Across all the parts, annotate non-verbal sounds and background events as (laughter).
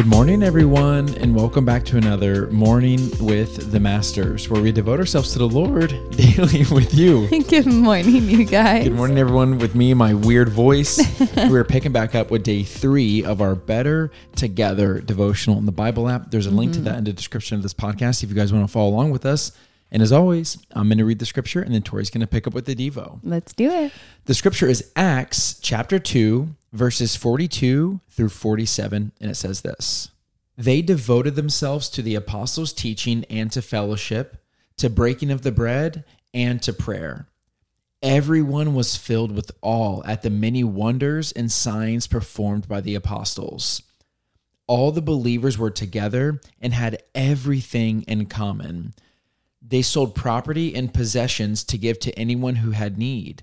Good morning, everyone, and welcome back to another Morning with the Masters, where we devote ourselves to the Lord (laughs) daily with you. (laughs) Good morning, you guys. Good morning, everyone, with me, my weird voice. (laughs) We're picking back up with day three of our Better Together devotional in the Bible app. There's a link to mm-hmm. that in the description of this podcast if you guys want to follow along with us. And as always, I'm going to read the scripture, and then Tori's going to pick up with the Devo. Let's do it. The scripture is Acts chapter 2, verses 42 through 47, and it says this They devoted themselves to the apostles' teaching and to fellowship, to breaking of the bread, and to prayer. Everyone was filled with awe at the many wonders and signs performed by the apostles. All the believers were together and had everything in common. They sold property and possessions to give to anyone who had need.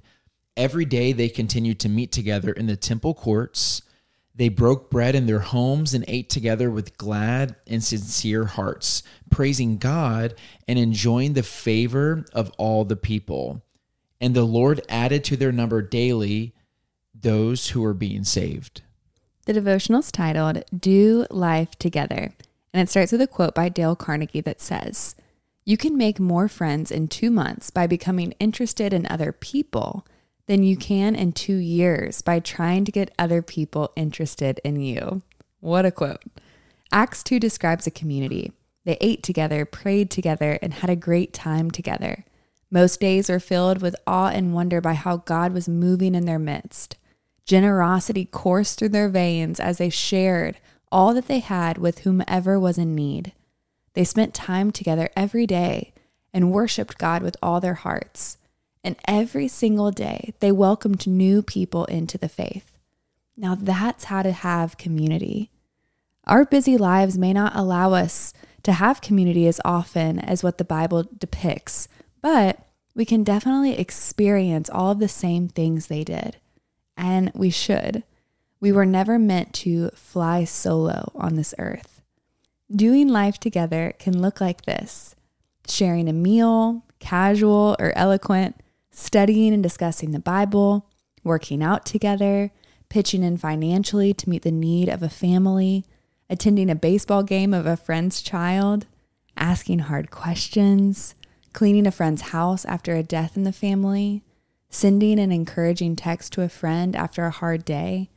Every day they continued to meet together in the temple courts. They broke bread in their homes and ate together with glad and sincere hearts, praising God and enjoying the favor of all the people. And the Lord added to their number daily those who were being saved. The devotional's titled Do Life Together, and it starts with a quote by Dale Carnegie that says, You can make more friends in two months by becoming interested in other people than you can in two years by trying to get other people interested in you. What a quote. Acts 2 describes a community. They ate together, prayed together, and had a great time together. Most days were filled with awe and wonder by how God was moving in their midst. Generosity coursed through their veins as they shared all that they had with whomever was in need. They spent time together every day and worshiped God with all their hearts. And every single day, they welcomed new people into the faith. Now, that's how to have community. Our busy lives may not allow us to have community as often as what the Bible depicts, but we can definitely experience all of the same things they did. And we should. We were never meant to fly solo on this earth. Doing life together can look like this. Sharing a meal, casual or eloquent, studying and discussing the Bible, working out together, pitching in financially to meet the need of a family, attending a baseball game of a friend's child, asking hard questions, cleaning a friend's house after a death in the family, sending an encouraging text to a friend after a hard day,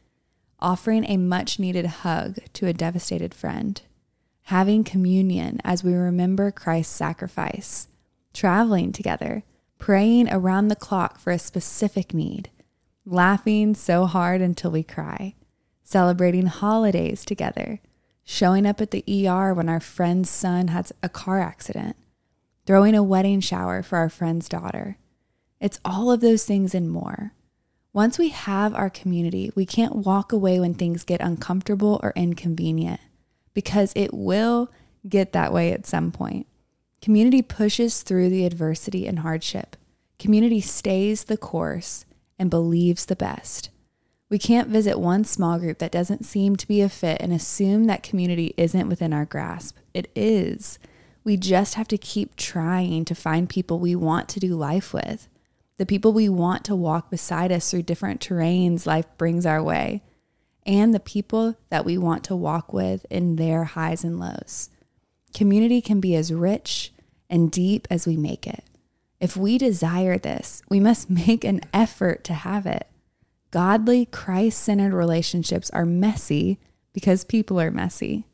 offering a much needed hug to a devastated friend, having communion as we remember Christ's sacrifice, traveling together, praying around the clock for a specific need, laughing so hard until we cry, celebrating holidays together, showing up at the ER when our friend's son has a car accident, throwing a wedding shower for our friend's daughter. It's all of those things and more. Once we have our community, we can't walk away when things get uncomfortable or inconvenient because it will get that way at some point. Community pushes through the adversity and hardship. Community stays the course and believes the best. We can't visit one small group that doesn't seem to be a fit and assume that community isn't within our grasp. It is. We just have to keep trying to find people we want to do life with, the people we want to walk beside us through different terrains life brings our way, and the people that we want to walk with in their highs and lows. Community can be as rich and deep as we make it. If we desire this, we must (laughs) make an effort to have it. Godly, Christ centered relationships are messy because people are messy.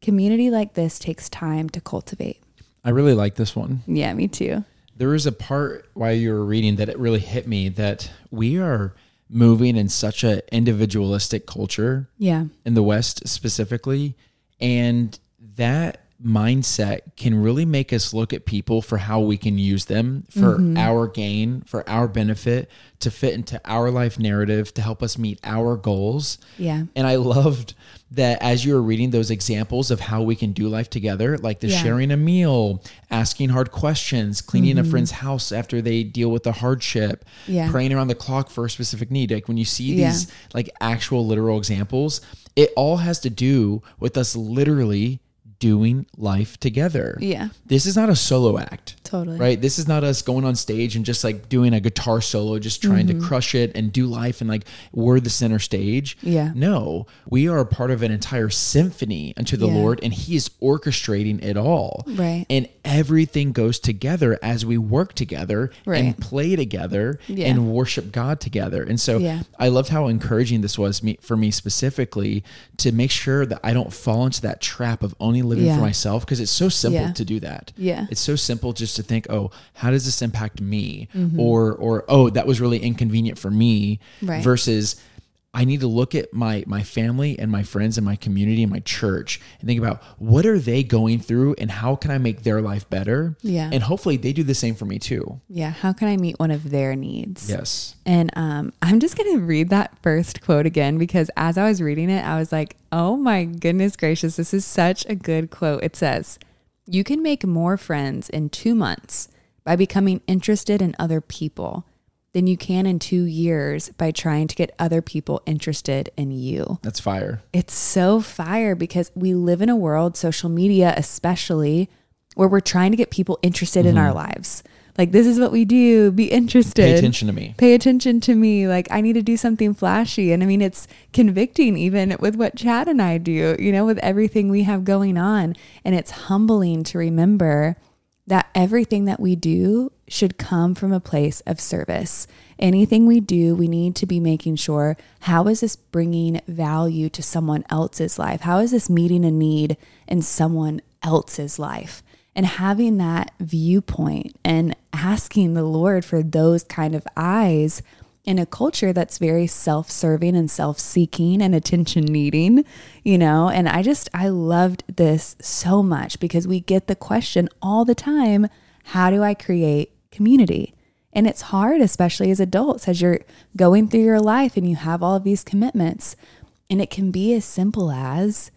Community like this takes time to cultivate. I really like this one. Yeah, me too. There was a part while you were reading that it really hit me that we are moving in such a individualistic culture Yeah. in the West specifically, and that mindset can really make us look at people for how we can use them for mm-hmm. our gain, for our benefit, to fit into our life narrative, to help us meet our goals. Yeah. And I loved that as you were reading those examples of how we can do life together, like the Yeah. sharing a meal, asking hard questions, cleaning a mm-hmm. friend's house after they deal with a hardship, Yeah. praying around the clock for a specific need. Like when you see Yeah. these like actual literal examples, it all has to do with us literally doing life together. Yeah. This is not a solo act. Totally. Right? This is not us going on stage and just like doing a guitar solo, just trying Mm-hmm. to crush it and do life and like we're the center stage. Yeah. No, we are a part of an entire symphony unto the Yeah. Lord and He is orchestrating it all. Right. And everything goes together as we work together Right. and play together Yeah. and worship God together. And so Yeah. I loved how encouraging this was me, for me specifically to make sure that I don't fall into that trap of only living Yeah. for myself because it's so simple Yeah. to do that. Yeah. It's so simple just to think, oh, how does this impact me? Mm-hmm. Or or oh, that was really inconvenient for me Right. versus I need to look at my my family and my friends and my community and my church and think about what are they going through and how can I make their life better? Yeah. And hopefully they do the same for me too. Yeah. How can I meet one of their needs? Yes. And um, I'm just going to read that first quote again because as I was reading it, I was like, oh my goodness gracious, this is such a good quote. It says, You can make more friends in two months by becoming interested in other people than you can in two years by trying to get other people interested in you. That's fire. It's so fire because we live in a world, social media especially, where we're trying to get people interested in mm-hmm. our lives. Like, this is what we do, be interested. Pay attention to me. Pay attention to me. Like, I need to do something flashy. And I mean, it's convicting even with what Chad and I do, you know, with everything we have going on. And it's humbling to remember that everything that we do should come from a place of service. Anything we do, we need to be making sure how is this bringing value to someone else's life? How is this meeting a need in someone else's life? And having that viewpoint and asking the Lord for those kind of eyes in a culture that's very self-serving and self-seeking and attention needing, you know, and I just I loved this so much because we get the question all the time, how do I create community? And it's hard especially as adults as you're going through your life and you have all of these commitments. And it can be as simple as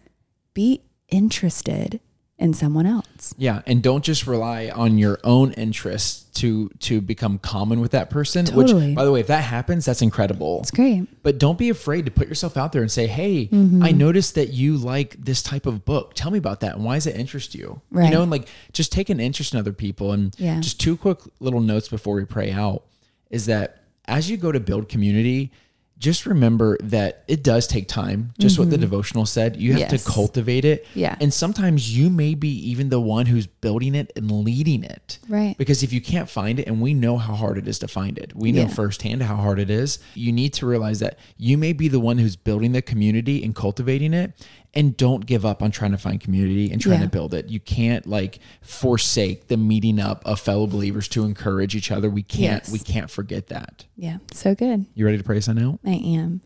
be interested in someone else. Yeah, and don't just rely on your own interests to to become common with that person. Totally. Which, by the way, if that happens, that's incredible. It's great. But don't be afraid to put yourself out there and say, "Hey, Mm-hmm. I noticed that you like this type of book. Tell me about that and why does it interest you?" Right. You know, and like just take an interest in other people. And Yeah. just two quick little notes before we pray out is that as you go to build community, just remember that it does take time. Just what the devotional said, you have Mm-hmm. Yes. to cultivate it. Yeah. And sometimes you may be even the one who's building it and leading it. Right. Because if you can't find it, and we know how hard it is to find it, we know Yeah. firsthand how hard it is. You need to realize that you may be the one who's building the community and cultivating it. And don't give up on trying to find community and trying Yeah. to build it. You can't like forsake the meeting up of fellow believers to encourage each other. We can't. Yes. We can't forget that. Yeah, so good. You ready to pray sign out? I am.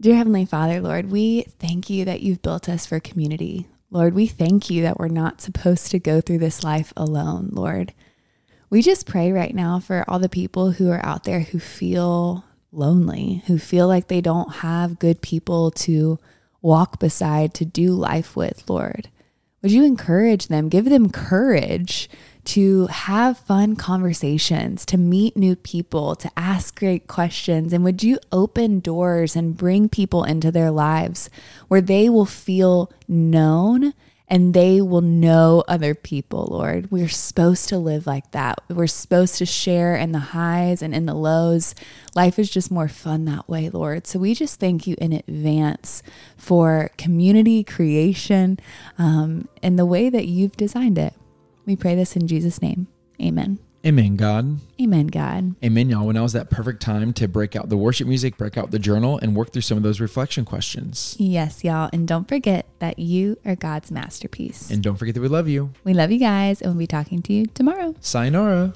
Dear Heavenly Father, Lord, we thank you that you've built us for community. Lord, we thank you that we're not supposed to go through this life alone, Lord. We just pray right now for all the people who are out there who feel lonely, who feel like they don't have good people to walk beside, to do life with, Lord. Would you encourage them, give them courage to have fun conversations, to meet new people, to ask great questions? And would you open doors and bring people into their lives where they will feel known and they will know other people, Lord? We're supposed to live like that. We're supposed to share in the highs and in the lows. Life is just more fun that way, Lord. So we just thank you in advance for community creation um, and the way that you've designed it. We pray this in Jesus' name. Amen. Amen, God. Amen, God. Amen, y'all. When I was that perfect time to break out the worship music, break out the journal, and work through some of those reflection questions. Yes, y'all. And don't forget that you are God's masterpiece. And don't forget that we love you. we love you guys, and we'll be talking to you tomorrow. Sayonara.